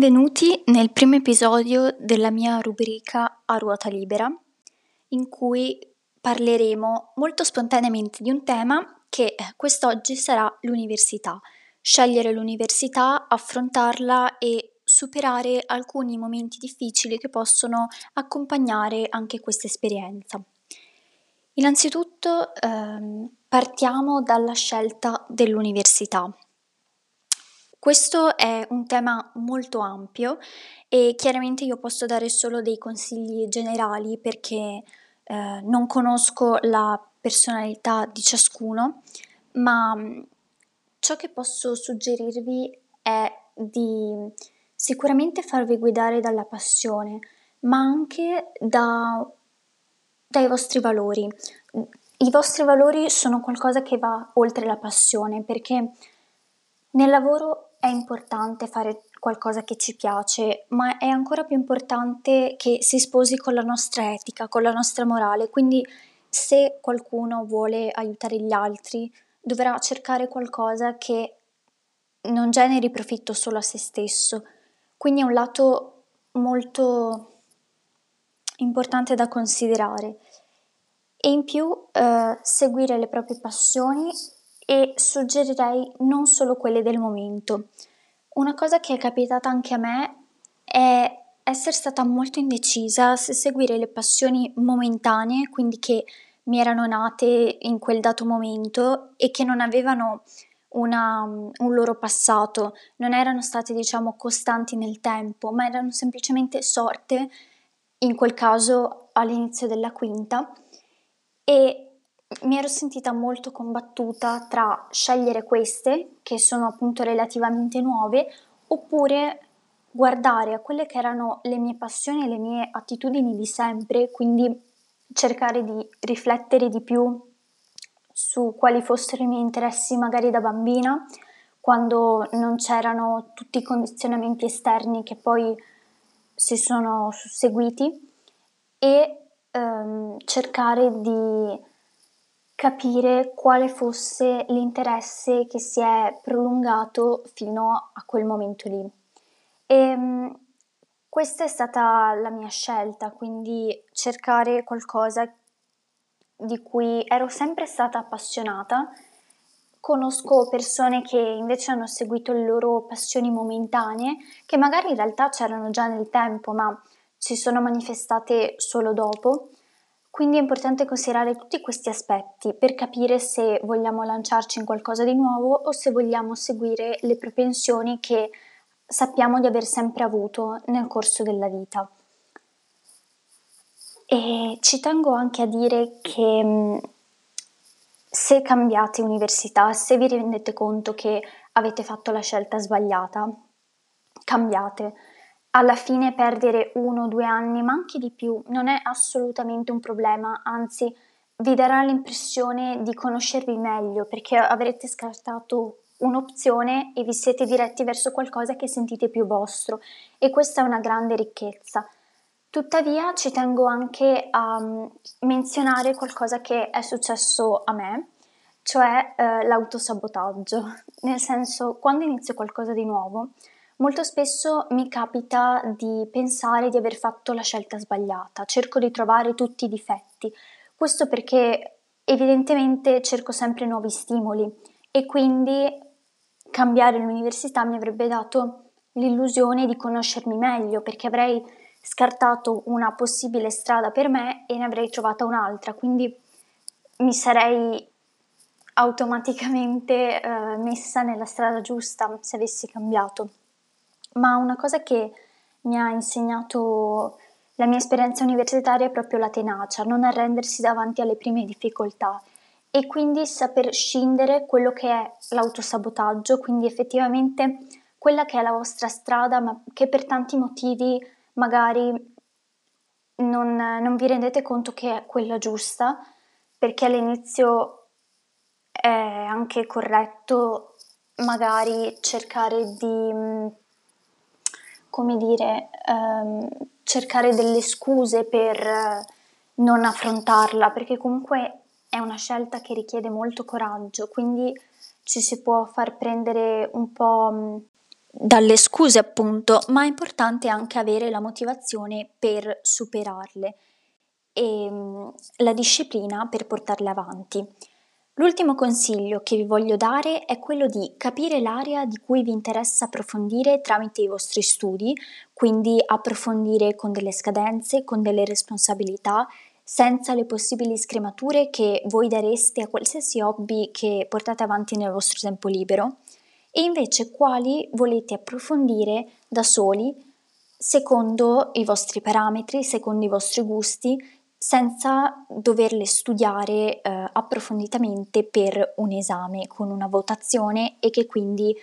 Benvenuti nel primo episodio della mia rubrica A ruota libera, in cui parleremo molto spontaneamente di un tema che quest'oggi sarà l'università. Scegliere l'università, affrontarla e superare alcuni momenti difficili che possono accompagnare anche questa esperienza. Innanzitutto ehm, partiamo dalla scelta dell'università. Questo è un tema molto ampio e chiaramente io posso dare solo dei consigli generali perché eh, non conosco la personalità di ciascuno, ma mm, ciò che posso suggerirvi è di sicuramente farvi guidare dalla passione, ma anche da, dai vostri valori. I vostri valori sono qualcosa che va oltre la passione perché nel lavoro è importante fare qualcosa che ci piace, ma è ancora più importante che si sposi con la nostra etica, con la nostra morale. Quindi se qualcuno vuole aiutare gli altri, dovrà cercare qualcosa che non generi profitto solo a se stesso. Quindi è un lato molto importante da considerare. E in più eh, seguire le proprie passioni e suggerirei non solo quelle del momento. Una cosa che è capitata anche a me è essere stata molto indecisa se seguire le passioni momentanee, quindi che mi erano nate in quel dato momento e che non avevano una, un loro passato, non erano state diciamo costanti nel tempo, ma erano semplicemente sorte, in quel caso all'inizio della quinta, e mi ero sentita molto combattuta tra scegliere queste, che sono appunto relativamente nuove, oppure guardare a quelle che erano le mie passioni e le mie attitudini di sempre, quindi cercare di riflettere di più su quali fossero i miei interessi magari da bambina, quando non c'erano tutti i condizionamenti esterni che poi si sono susseguiti e ehm, cercare di capire quale fosse l'interesse che si è prolungato fino a quel momento lì. E ehm, questa è stata la mia scelta, quindi cercare qualcosa di cui ero sempre stata appassionata. Conosco persone che invece hanno seguito le loro passioni momentanee, che magari in realtà c'erano già nel tempo, ma si sono manifestate solo dopo quindi è importante considerare tutti questi aspetti per capire se vogliamo lanciarci in qualcosa di nuovo o se vogliamo seguire le propensioni che sappiamo di aver sempre avuto nel corso della vita. E ci tengo anche a dire che mm, se cambiate università, se vi rendete conto che avete fatto la scelta sbagliata, cambiate alla fine perdere uno o due anni, ma anche di più, non è assolutamente un problema, anzi vi darà l'impressione di conoscervi meglio perché avrete scartato un'opzione e vi siete diretti verso qualcosa che sentite più vostro e questa è una grande ricchezza. Tuttavia ci tengo anche a mm, menzionare qualcosa che è successo a me, cioè eh, l'autosabotaggio, nel senso quando inizio qualcosa di nuovo Molto spesso mi capita di pensare di aver fatto la scelta sbagliata, cerco di trovare tutti i difetti. Questo perché evidentemente cerco sempre nuovi stimoli e quindi cambiare l'università mi avrebbe dato l'illusione di conoscermi meglio perché avrei scartato una possibile strada per me e ne avrei trovata un'altra, quindi mi sarei automaticamente eh, messa nella strada giusta se avessi cambiato. Ma una cosa che mi ha insegnato la mia esperienza universitaria è proprio la tenacia, non arrendersi davanti alle prime difficoltà e quindi saper scindere quello che è l'autosabotaggio, quindi effettivamente quella che è la vostra strada, ma che per tanti motivi magari non, non vi rendete conto che è quella giusta, perché all'inizio è anche corretto magari cercare di come dire, ehm, cercare delle scuse per eh, non affrontarla, perché comunque è una scelta che richiede molto coraggio, quindi ci si può far prendere un po' dalle scuse appunto, ma è importante anche avere la motivazione per superarle e mm, la disciplina per portarle avanti. L'ultimo consiglio che vi voglio dare è quello di capire l'area di cui vi interessa approfondire tramite i vostri studi, quindi approfondire con delle scadenze, con delle responsabilità, senza le possibili scremature che voi dareste a qualsiasi hobby che portate avanti nel vostro tempo libero, e invece quali volete approfondire da soli, secondo i vostri parametri, secondo i vostri gusti, senza doverle studiare eh, approfonditamente per un esame con una votazione e che quindi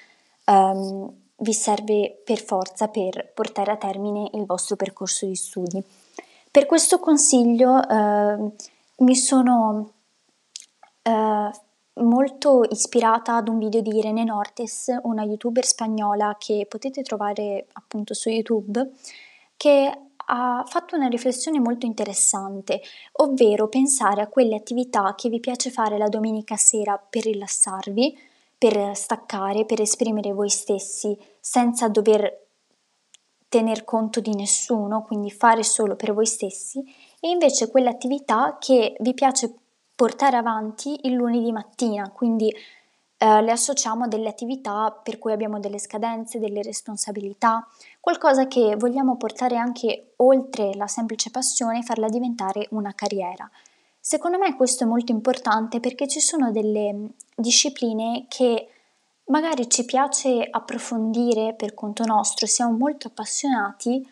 ehm, vi serve per forza per portare a termine il vostro percorso di studi. Per questo consiglio eh, mi sono eh, molto ispirata ad un video di Irene Nortes, una youtuber spagnola che potete trovare appunto su YouTube, che ha fatto una riflessione molto interessante, ovvero pensare a quelle attività che vi piace fare la domenica sera per rilassarvi, per staccare, per esprimere voi stessi senza dover tener conto di nessuno, quindi fare solo per voi stessi, e invece quelle attività che vi piace portare avanti il lunedì mattina, quindi eh, le associamo a delle attività per cui abbiamo delle scadenze, delle responsabilità, qualcosa che vogliamo portare anche oltre la semplice passione e farla diventare una carriera. Secondo me questo è molto importante perché ci sono delle mm, discipline che magari ci piace approfondire per conto nostro, siamo molto appassionati,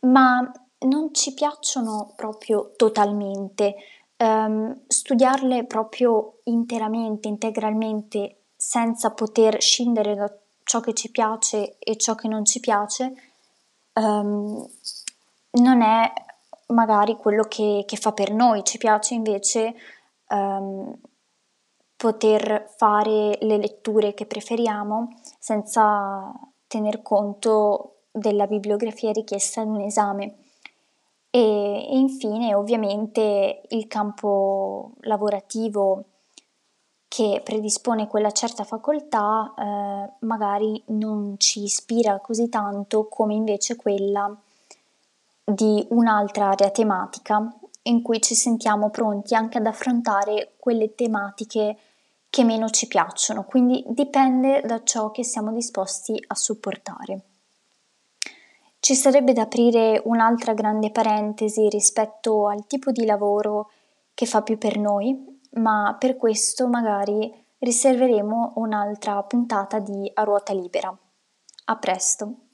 ma non ci piacciono proprio totalmente. Um, studiarle proprio interamente, integralmente senza poter scindere da ciò che ci piace e ciò che non ci piace, um, non è magari quello che, che, fa per noi, ci piace invece um, poter fare le letture che preferiamo senza tener conto della bibliografia richiesta ad un esame. E, e infine ovviamente il campo lavorativo che predispone quella certa facoltà eh, magari non ci ispira così tanto come invece quella di un'altra area tematica in cui ci sentiamo pronti anche ad affrontare quelle tematiche che meno ci piacciono, quindi dipende da ciò che siamo disposti a supportare. Ci sarebbe da aprire un'altra grande parentesi rispetto al tipo di lavoro che fa più per noi, ma per questo magari riserveremo un'altra puntata di A ruota libera. A presto!